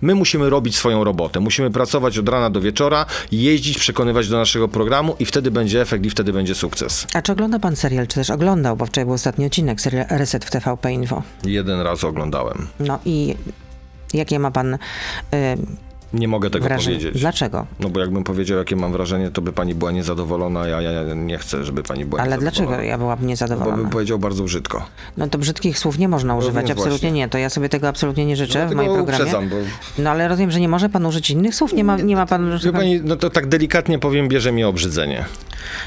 My musimy robić swoją robotę. Musimy pracować od rana do wieczora, jeździć, przekonywać do naszego programu i wtedy będzie efekt i wtedy będzie sukces. A czy ogląda pan serial, czy też oglądał, bo wczoraj był ostatni odcinek, serial Reset w TVP Info. Jeden raz oglądałem. No i jakie ma pan y, Nie mogę tego wrażenie. powiedzieć. Dlaczego? No bo jakbym powiedział, jakie mam wrażenie, to by pani była niezadowolona, ja, ja nie chcę, żeby pani była Ale niezadowolona. dlaczego ja byłabym Bo niezadowolona? bym powiedział bardzo brzydko. No to brzydkich słów nie można używać, więc absolutnie właśnie. nie. To ja sobie tego absolutnie nie życzę w Dlatego moim programie. uprzedzam, bo No ale rozumiem, że nie może pan użyć innych słów? Nie ma, nie ma pan... wie pani, no to tak delikatnie powiem, bierze mnie obrzydzenie.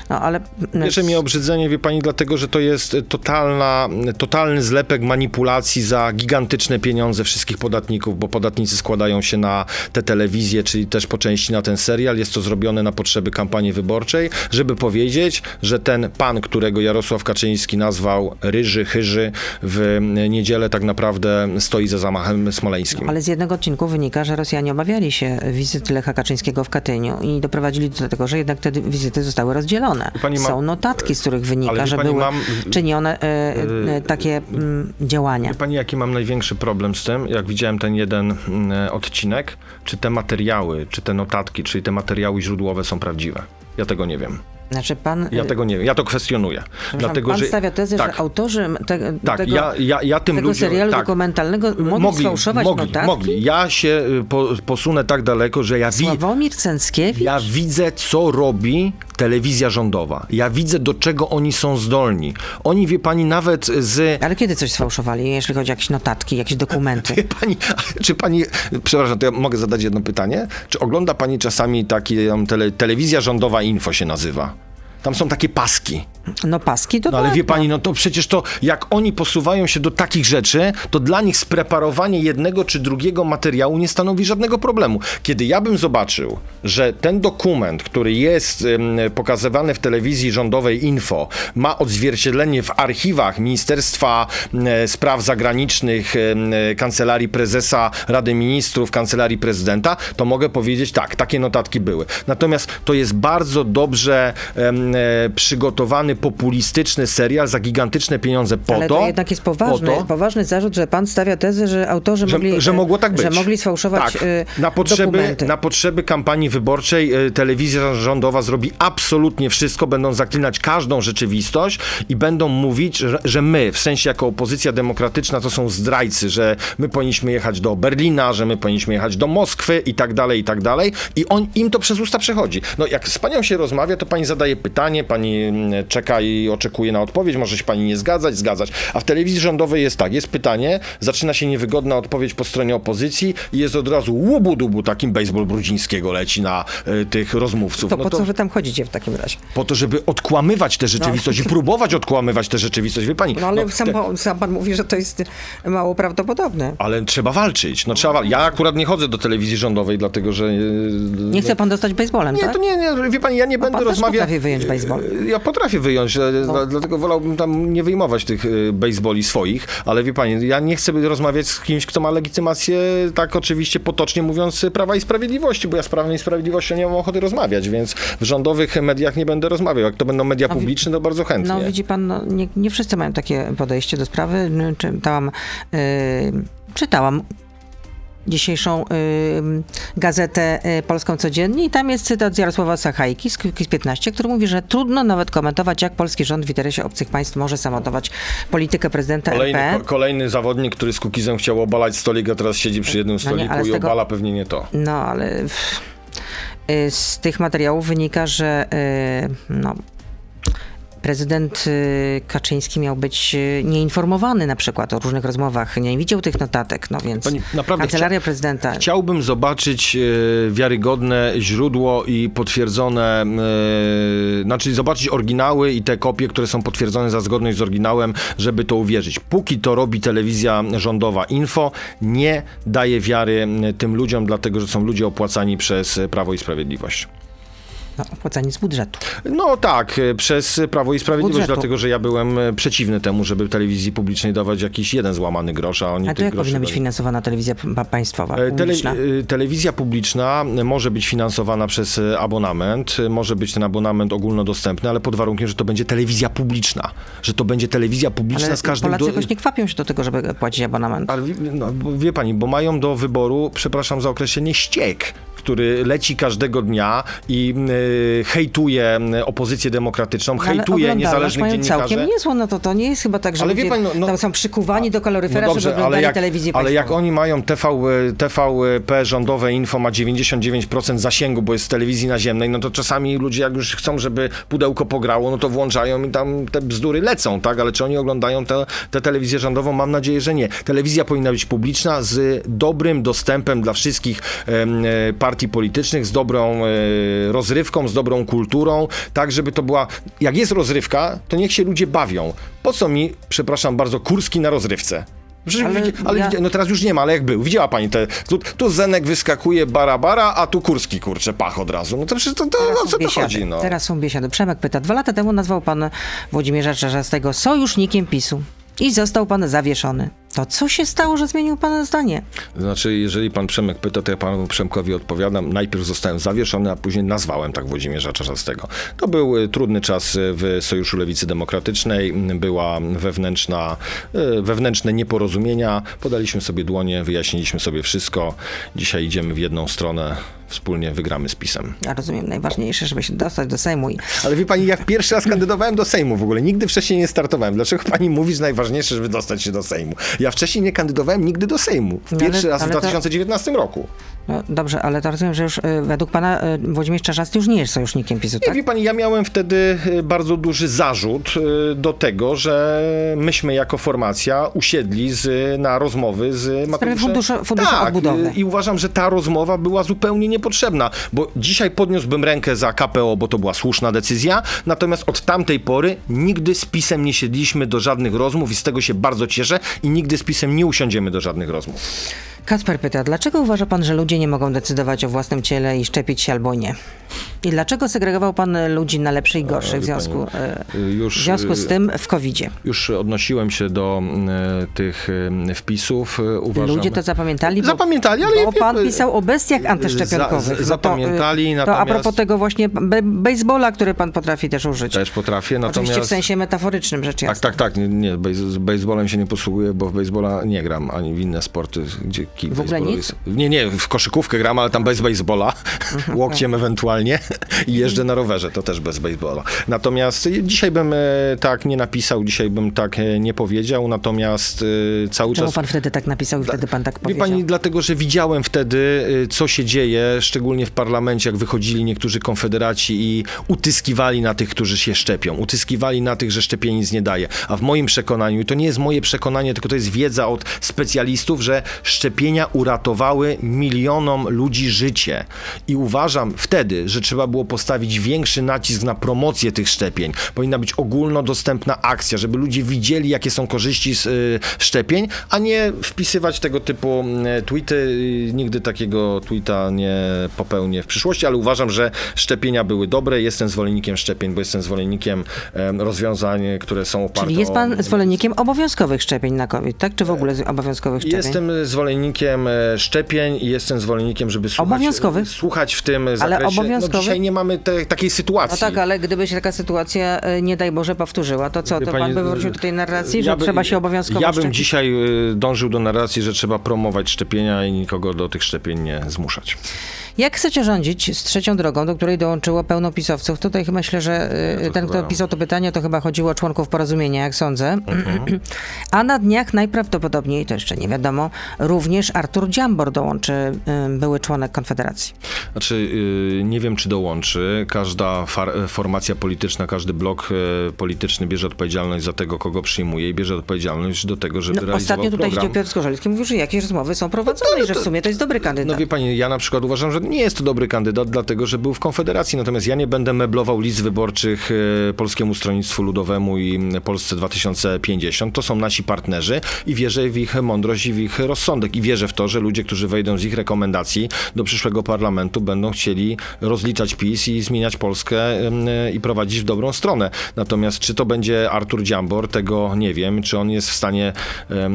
No ale... Bierze mnie obrzydzenie, wie pani, dlatego, że to jest totalna, totalny zlepek manipulacji za gigantyczne pieniądze wszystkich podatników, bo podatnicy składają się na te telewizje, czyli też po części na ten serial. Jest to zrobione na potrzeby kampanii wyborczej, żeby powiedzieć, że ten pan, którego Jarosław Kaczyński nazwał ryży, chyży, w niedzielę tak naprawdę stoi za zamachem smoleńskim. Ale z jednego odcinku wynika, że Rosjanie obawiali się wizyty Lecha Kaczyńskiego w Katyniu i doprowadzili do tego, że jednak te wizyty zostały rozdzielone. Pani ma- Są notatki, z których wynika, że były, mam- czyni one e, e, takie mm, działania. Wie pani, jaki mam największy problem z tym, jak widziałem ten jeden mm, odcinek? Czy te materiały, czy te notatki, czyli te materiały źródłowe są prawdziwe? Ja tego nie wiem. Znaczy pan... Ja e, tego nie wiem. Ja to kwestionuję. Dlatego, pan stawia tezę, tak, że autorzy te, tak, tego, ja, ja, ja tym tego ludziom, serialu tak, dokumentalnego mogli, sfałszować mogli, notatki? mogli. Ja się y, po, posunę tak daleko, że ja, wi, Sławomir Cęckiewicz? ja widzę, co robi telewizja rządowa. Ja widzę, do czego oni są zdolni. Oni, wie pani, nawet z Ale kiedy coś sfałszowali, jeśli chodzi o jakieś notatki, jakieś dokumenty? Wie pani, czy pani, przepraszam, to ja mogę zadać jedno pytanie? Czy ogląda pani czasami taki, tele, telewizja rządowa info się nazywa? Tam są takie paski. No paski to No ale tak, wie pani, no to przecież to, jak oni posuwają się do takich rzeczy, to dla nich spreparowanie jednego czy drugiego materiału nie stanowi żadnego problemu. Kiedy ja bym zobaczył, że ten dokument, który jest em, pokazywany w telewizji rządowej Info, ma odzwierciedlenie w archiwach Ministerstwa em, Spraw Zagranicznych, em, Kancelarii Prezesa Rady Ministrów, Kancelarii Prezydenta, to mogę powiedzieć tak, takie notatki były. Natomiast to jest bardzo dobrze przygotowany, populistyczny serial za gigantyczne pieniądze po Ale to, to jednak jest poważny, po to, poważny zarzut, że pan stawia tezę, że autorzy że, mogli, że mogło tak być. że mogli sfałszować tak. y, na potrzeby, dokumenty. na potrzeby kampanii wyborczej telewizja rządowa zrobi absolutnie wszystko, będą zaklinać każdą rzeczywistość i będą mówić, że, że my, w sensie jako opozycja demokratyczna, to są zdrajcy, że my powinniśmy jechać do Berlina, że my powinniśmy jechać do Moskwy i tak dalej, i tak dalej. I on, im to przez usta przechodzi. No jak z panią się rozmawia, to pani zadaje pytanie, pani mm, czeka i oczekuje na odpowiedź, może się pani nie zgadzać, zgadzać. A w telewizji rządowej jest tak, jest pytanie, zaczyna się niewygodna odpowiedź po stronie opozycji i jest od razu łubu-dubu, takim baseball Brudzińskiego leci na y, tych rozmówców. To no po co wy tam chodzicie w takim razie? po to, żeby odkłamywać tę rzeczywistość i próbować odkłamywać tę rzeczywistość, wie pani. No ale no, sam, te- pan- sam pan mówi, że to jest mało prawdopodobne. ale trzeba walczyć. No, trzeba wal- Ja akurat nie chodzę do telewizji rządowej, dlatego że. yy, Nie chce pan dostać baseballem, Nie, tak? to nie, nie, wie pani, ja nie będę rozmawiał. Baseball. Ja potrafię wyjąć, e, dla- dlatego wolałbym tam nie wyjmować tych e, baseballi swoich, ale wie pani, ja nie chcę rozmawiać z kimś, kto ma legitymację, tak oczywiście potocznie mówiąc, Prawa i Sprawiedliwości, bo ja z Prawem i Sprawiedliwością nie mam ochoty rozmawiać, więc w rządowych mediach nie będę rozmawiał. Jak to będą media No, publiczne, to bardzo chętnie. No widzi pan, no, nie, nie wszyscy mają takie podejście do sprawy. N- Czytałam, yy, czytałam dzisiejszą yy, gazetę yy, polską codziennie i tam jest cytat z Jarosława Sachajki z Kukiz 15, który mówi, że trudno nawet komentować, jak polski rząd w interesie obcych państw może samodować politykę prezydenta Kolejny, RP. ko- kolejny zawodnik, który z Kukizem chciał obalać stolik, a teraz siedzi przy jednym No nie, stoliku ale z i tego- obala pewnie nie to. No, ale y, z tych materiałów wynika, że y, no, prezydent y, Kaczyński miał być y, nieinformowany na przykład o różnych rozmowach, nie widział tych notatek, no więc Pani, kancelaria chcia- prezydenta... Chciałbym zobaczyć e, wiarygodne źródło i potwierdzone, e, znaczy zobaczyć oryginały i te kopie, które są potwierdzone za zgodność z oryginałem, żeby to uwierzyć. Póki to robi telewizja rządowa Info, nie daje wiary tym ludziom, dlatego że są ludzie opłacani przez Prawo i Sprawiedliwość. No, opłacani z budżetu. No tak, e, przez Prawo i Sprawiedliwość, Budżetu. dlatego że ja byłem e, przeciwny temu, żeby telewizji publicznej dawać jakiś jeden złamany grosz, a oni A to jak powinna być dali. finansowana telewizja państwowa, E, Tele, publiczna? e, telewizja publiczna może być finansowana przez abonament, może być ten abonament ogólnodostępny, ale pod warunkiem, że to będzie telewizja publiczna. Że to będzie telewizja publiczna Ale z każdym... Polacy do- jakoś nie kwapią się do tego, żeby płacić abonament. Ale no, wie pani, bo mają do wyboru, przepraszam za określenie, ściek. Który leci każdego dnia i y, hejtuje y, opozycję demokratyczną, No, hejtuje niezależnych mają dziennikarzy. całkiem niezłą, no to to nie jest chyba tak, że Ale wie pani, no- no- tam są przykuwani do kaloryfera, żeby oglądali jak, telewizję ale jak państwową. oni mają TV, TVP rządowe info ma 99% zasięgu, bo jest z telewizji naziemnej, no to czasami ludzie jak już chcą, żeby pudełko pograło, no to włączają i tam te bzdury lecą, tak? Ale czy oni oglądają tę te telewizję rządową? Mam nadzieję, że nie. Telewizja powinna być publiczna z dobrym dostępem dla wszystkich e, partii politycznych, z dobrą e, rozrywką, z dobrą kulturą, tak żeby to była... Jak jest rozrywka, to niech się ludzie bawią. Po co mi, przepraszam bardzo, Kurski na rozrywce? Przecież Ale ale, ale ja- widzi- no teraz już nie ma, ale jak był. Widziała pani te. Tu, tu Zenek wyskakuje bara bara, a tu Kurski kurczę pach od razu. No to przecież to, to o co to chodzi, no. Teraz są biesiady. Przemek pyta, dwa lata temu nazwał pan Włodzimierza Czarzastego sojusznikiem PiSu i został pan zawieszony. To co się stało, że zmienił pan zdanie? Znaczy, jeżeli pan Przemek pyta, to ja panu Przemkowi odpowiadam. Najpierw zostałem zawieszony, a później nazwałem tak Włodzimierza Czarzastego. To był y, trudny czas y, w Sojuszu Lewicy Demokratycznej. Była wewnętrzna, y, wewnętrzne nieporozumienia. Podaliśmy sobie dłonie, wyjaśniliśmy sobie wszystko. Dzisiaj idziemy w jedną stronę. Wspólnie wygramy z PiSem. Ja rozumiem, najważniejsze, żeby się dostać do Sejmu i Ale wie pani, jak pierwszy raz kandydowałem do Sejmu w ogóle, nigdy wcześniej nie startowałem. Dlaczego pani mówi, że najważniejsze, żeby dostać się do Sejmu? Ja wcześniej nie kandydowałem nigdy do Sejmu. No ale- Pierwszy raz w ale to- 2019 roku. No dobrze, ale to rozumiem, że już y, według pana y, Włodzimierz Czarzasty już nie jest sojusznikiem PiSu, Nie, tak? wie pani, ja miałem wtedy y, bardzo duży zarzut y, do tego, że myśmy jako formacja usiedli z, na rozmowy z Mateuszem. funduszu- funduszu tak, odbudowy. y, I uważam, że ta rozmowa była zupełnie niepotrzebna, bo dzisiaj podniósłbym rękę za KPO, bo to była słuszna decyzja, natomiast od tamtej pory nigdy z PiSem nie siedliśmy do żadnych rozmów i z tego się bardzo cieszę i nigdy z PiSem nie usiądziemy do żadnych rozmów. Kasper pyta, dlaczego uważa pan, że ludzie nie mogą decydować o własnym ciele i szczepić się albo nie? I dlaczego segregował pan ludzi na lepszych i gorszych w związku, pani, y, y, już, w związku z y, tym w COVID-zie? Już odnosiłem się do e, tych e, wpisów. e, Uważam, Ludzie to zapamiętali? Bo, Zapamiętali, ale Bo pan pisał o bestiach antyszczepionkowych. Za- No to, y, zapamiętali, To a propos tego właśnie be- baseballa, który pan potrafi też użyć. Też potrafię, natomiast... Oczywiście w sensie metaforycznym rzecz Tak, jasna. tak, tak. Nie, nie z baseballem się nie posługuję, bo w baseballa nie gram, ani w inne sporty, gdzie kij W ogóle nic? Nie, nie, w koszykówkę gram, ale tam bez baseballa, Mhm, łokciem ewentualnie i jeżdżę na rowerze, to też bez baseballa. Natomiast y, dzisiaj bym e, tak nie napisał, dzisiaj bym tak e, nie powiedział, natomiast cały Czemu czas... pan wtedy tak napisał i wtedy pan tak Wie powiedział? pani, dlatego, że widziałem wtedy, y, co się dzieje, szczególnie w parlamencie, jak wychodzili niektórzy konfederaci i utyskiwali na tych, którzy się szczepią. Utyskiwali na tych, że szczepienie nic nie daje. A w moim przekonaniu, i to nie jest moje przekonanie, tylko to jest wiedza od specjalistów, że szczepienia uratowały milionom ludzi życie. I uważam wtedy, że trzeba było postawić większy nacisk na promocję tych szczepień. Powinna być ogólnodostępna akcja, żeby ludzie widzieli, jakie są korzyści z y, szczepień, a nie wpisywać tego typu y, tweety. Y, Nigdy takiego tweeta nie popełnię w przyszłości, ale uważam, że szczepienia były dobre. Jestem zwolennikiem szczepień, bo jestem zwolennikiem em, rozwiązań, które są oparte Czyli jest o... pan zwolennikiem obowiązkowych szczepień na COVID, tak? Czy w ogóle z- obowiązkowych szczepień? Jestem zwolennikiem e, szczepień i jestem zwolennikiem, żeby słuchać, Obowiązkowych? słuchać w tym zakresie. obowiązkowych? No dzisiaj nie mamy te, takiej sytuacji. No tak, ale gdyby się taka sytuacja, e, nie daj Boże, powtórzyła, to co? To pani, pan by wrócił do tej narracji, że ja by- trzeba się obowiązkowo Ja bym szczepić? dzisiaj y, dążył do narracji, że trzeba promować szczepienia i nikogo do tych szczepień nie zmuszać. Jak chcecie rządzić z trzecią drogą, do której dołączyło pełno pisowców? Tutaj myślę, że y, to ten, kto pisał to pytanie, to chyba chodziło o członków porozumienia, jak sądzę. A na dniach najprawdopodobniej, to jeszcze nie wiadomo, również Artur Dziambor dołączy, y, były członek Konfederacji. Znaczy, y, nie wiem, czy dołączy. Każda formacja polityczna, każdy blok polityczny bierze odpowiedzialność za tego, kogo przyjmuje i bierze odpowiedzialność do tego, żeby No, realizował ostatnio tutaj program. Piotr Skorzelski, mówił, że jakieś rozmowy są prowadzone i że w sumie to jest dobry kandydat. No wie pani, ja na przykład uważam, że nie jest to dobry kandydat, dlatego że był w Konfederacji, natomiast ja nie będę meblował list wyborczych e, Polskiemu Stronnictwu Ludowemu i Polsce 2050. To są nasi partnerzy i wierzę w ich mądrość i w ich rozsądek i wierzę w to, że ludzie, którzy wejdą z ich rekomendacji do przyszłego parlamentu będą chcieli rozliczać PiS i zmieniać Polskę i prowadzić w dobrą stronę. Natomiast czy to będzie Artur Dziambor, tego nie wiem. Czy on jest w stanie e,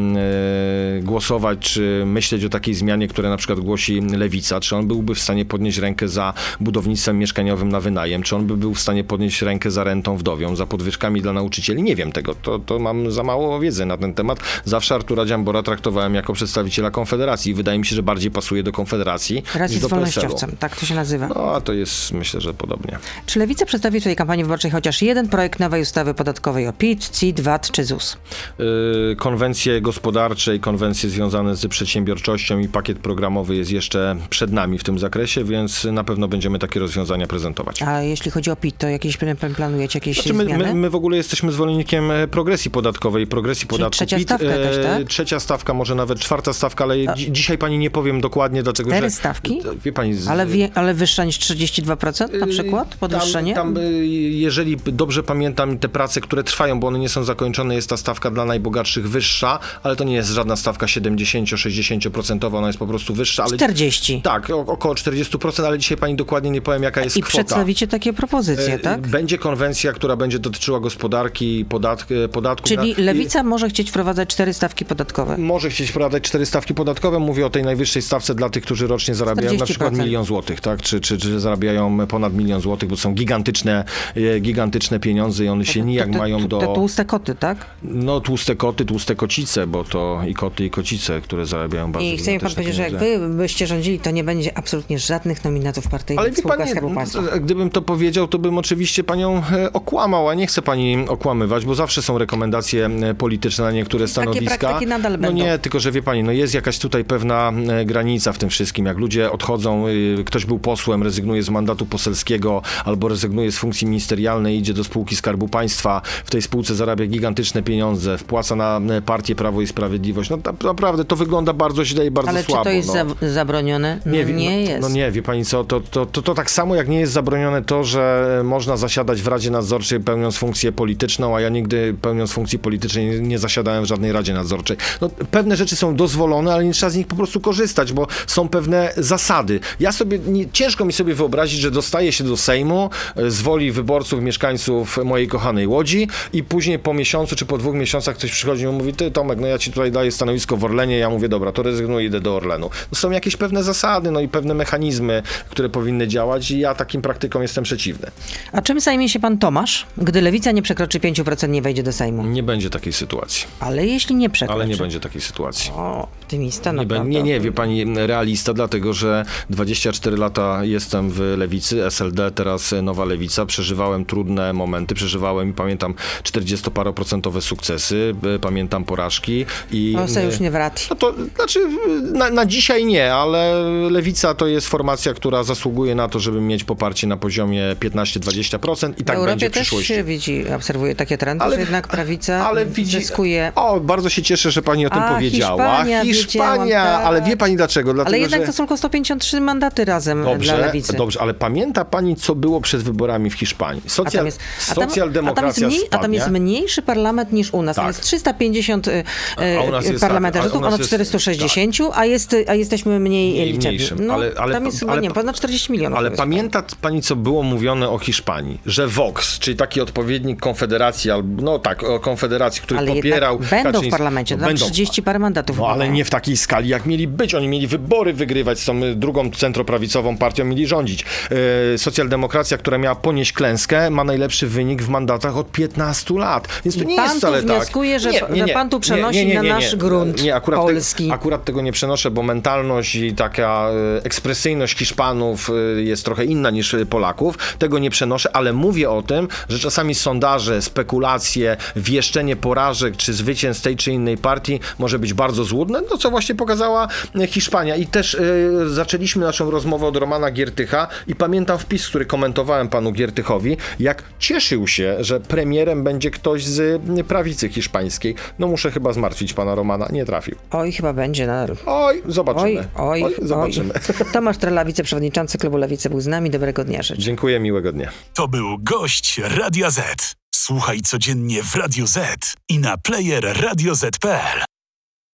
głosować, czy myśleć o takiej zmianie, które na przykład głosi Lewica, czy on byłby w stanie podnieść rękę za budownictwem mieszkaniowym na wynajem, czy on by był w stanie podnieść rękę za rentą wdowią, za podwyżkami dla nauczycieli. Nie wiem tego, to, to mam za mało wiedzy na ten temat. Zawsze Artura Dziambora traktowałem jako przedstawiciela Konfederacji i wydaje mi się, że bardziej pasuje do Konfederacji Raz niż do wolnościowcem, tak to się nazywa. No, a to jest, myślę, że podobnie. Czy Lewica przedstawi w swojej kampanii wyborczej chociaż jeden projekt nowej ustawy podatkowej o PIT, CIT, VAT czy ZUS? Yy, konwencje gospodarcze i konwencje związane z przedsiębiorczością i pakiet programowy jest jeszcze przed nami w tym zakresie, więc na pewno będziemy takie rozwiązania prezentować. A jeśli chodzi o PIT, to jakieś plan- planujecie jakieś Znaczy my, zmiany? my, my w ogóle jesteśmy zwolennikiem e, progresji podatkowej, progresji podatku trzecia PIT. stawka jakaś, tak? Trzecia stawka, może nawet czwarta stawka, ale dzi- dzisiaj pani nie powiem dokładnie, dlatego Cztery że... stawki? Wie pani... z- Ale, wie, ale wyższa niż 32% na przykład? Tam, Podwyższenie? tam, y, jeżeli dobrze pamiętam te prace, które trwają, bo one nie są zakończone, jest ta stawka dla najbogatszych wyższa, ale to nie jest żadna stawka 70-60%, ona jest po prostu wyższa. Ale... 40. Tak, około 40%, ale dzisiaj pani dokładnie nie powiem, jaka jest I kwota. przedstawicie takie propozycje, E, tak? Będzie konwencja, która będzie dotyczyła gospodarki, podatk, e, podatku. Czyli na- Lewica może chcieć wprowadzać cztery stawki podatkowe. i Może chcieć wprowadzać cztery stawki podatkowe. Mówię o tej najwyższej stawce dla tych, którzy rocznie zarabiają na przykład 40%. milion złotych, tak? Czy, czy, czy zarabiają ponad milion złotych, bo są gigantyczne, e, gigantyczne pieniądze i one się nijak To te- mają te do... tłuste koty, tak? No tłuste koty, tłuste kocice, bo to i koty, i kocice, które zarabiają bardzo I chce mi pan powiedzieć, że jak wy byście rządzili, to nie będzie absolutnie żadnych nominatów partyjnych Ale w spółkach Skarbu Państwa. gdybym to powiedział, to bym oczywiście panią e, okłamał, a nie chcę pani okłamywać, bo zawsze są rekomendacje e, polityczne na niektóre stanowiska. praktyki nadal no będą. nie, tylko że wie pani, no jest jakaś tutaj pewna e, granica w tym wszystkim. Jak ludzie odchodzą, y, ktoś był posłem, rezygnuje z mandatu poselskiego albo rezygnuje z funkcji ministerialnej, idzie do spółki Skarbu Państwa, w tej spółce zarabia gigantyczne pieniądze, wpłaca na e, partię Prawo i Sprawiedliwość. No naprawdę to wygląda bardzo źle i bardzo Ale słabo. czy to jest no. za, zabronione? No nie, wie- no, jest. No nie, wie pani co, to, to, to, to tak samo jak nie jest zabronione to, że można zasiadać w Radzie Nadzorczej pełniąc funkcję polityczną, a ja nigdy pełniąc funkcji politycznej nie, nie zasiadałem w żadnej Radzie Nadzorczej. No, pewne rzeczy są dozwolone, ale nie trzeba z nich po prostu korzystać, bo są pewne zasady. Ja sobie, nie, ciężko mi sobie wyobrazić, że dostaję się do Sejmu e, z woli wyborców, mieszkańców mojej kochanej Łodzi i później po miesiącu czy po dwóch miesiącach ktoś przychodzi i mówi, ty Tomek, no ja ci tutaj daję stanowisko w Orlenie, ja mówię, dobra, to rezygnuję, idę do Orlenu. No, są jakieś pewne zasady, no i pewne mechanizmy, które powinny działać i ja takim praktykom jestem przeciwny. A czym zajmie się pan Tomasz, gdy Lewica nie przekroczy 5%, nie wejdzie do Sejmu? Nie będzie takiej sytuacji. Ale jeśli nie przekroczy... Ale nie będzie takiej sytuacji. O, optymista, Nie, naprawdę. nie, nie, wie pani, realista, dlatego że 24 lata jestem w lewicy, SLD, teraz nowa lewica. Przeżywałem trudne momenty, przeżywałem i pamiętam 40-paroprocentowe sukcesy, y, pamiętam porażki i. O, już nie wraci. No to znaczy, na, na dzisiaj nie, ale lewica to jest formacja, która zasługuje na to, żeby mieć poparcie na poziomie 15-20% i tak Europie będzie w też przyszłości. się widzi, obserwuje takie trendy, Ale- że jednak prawica Ale widzi, zyskuje... O, bardzo się cieszę, że pani o tym A, powiedziała. Hiszpania, tak. ale wie pani dlaczego? Dlatego, Ale jednak że... to są tylko 153 mandaty razem dla Dobrze, Lewicy. dobrze, ale pamięta pani, co było przed wyborami w Hiszpanii? A tam, Socjal, jest, a, tam, a, tam socjaldemokracja jest mniej, a tam jest mniejszy parlament niż u nas. Tam Tak. jest 350 y, A u nas y, jest parlamentarzystów, tak, a a jest- 460, a, jest, a jesteśmy mniej, Mniej- liczebni. No, ale- ale- tam jest chyba, ale- nie ponad 40 milionów. Ale pamięta pani, co było mówione o Hiszpanii? Że Vox, czyli taki odpowiednik Konfederacji, albo no tak, Konfederacji, który Ale popierał... będą w Kaczyński- parlamencie, No będą. 30 parę mandatów. No ale nie w takiej skali, jak mieli być. Oni mieli wybory wygrywać, z tą y, drugą centroprawicową partią mieli rządzić. Yy, socjaldemokracja, która miała ponieść klęskę, ma najlepszy wynik w mandatach od 15 lat. Więc to I nie jest wcale tak. wnioskuje, że- że pan tu przenosi na nasz grunt nie, akurat polski. Te, akurat tego nie przenoszę, bo mentalność i taka y, ekspresyjność Hiszpanów y, jest trochę inna niż y, Polaków. Tego nie przenoszę, ale mówię o tym, że czasami sondaże, spekulacje, wieszczenie porażek czy zwycięstw tej czy innej partii może być bardzo złudne, no co właśnie pokazała y, Hiszpania. I też y, zaczęliśmy naszą rozmowę od Romana Giertycha i pamiętam wpis, który komentowałem panu Giertychowi, jak cieszył się, że premierem będzie ktoś z prawicy hiszpańskiej. No muszę chyba zmartwić pana Romana, nie trafił. Oj, chyba będzie nadal. Oj, zobaczymy. Oj, oj, zobaczymy. oj. Tomasz Trela, wiceprzewodniczący Klubu Lewicy był z nami. Dobrego dnia życzę. Dziękuję, miłego dnia. To był gość Radia Z. Słuchaj codziennie w Radio Z i na player radioz.pl.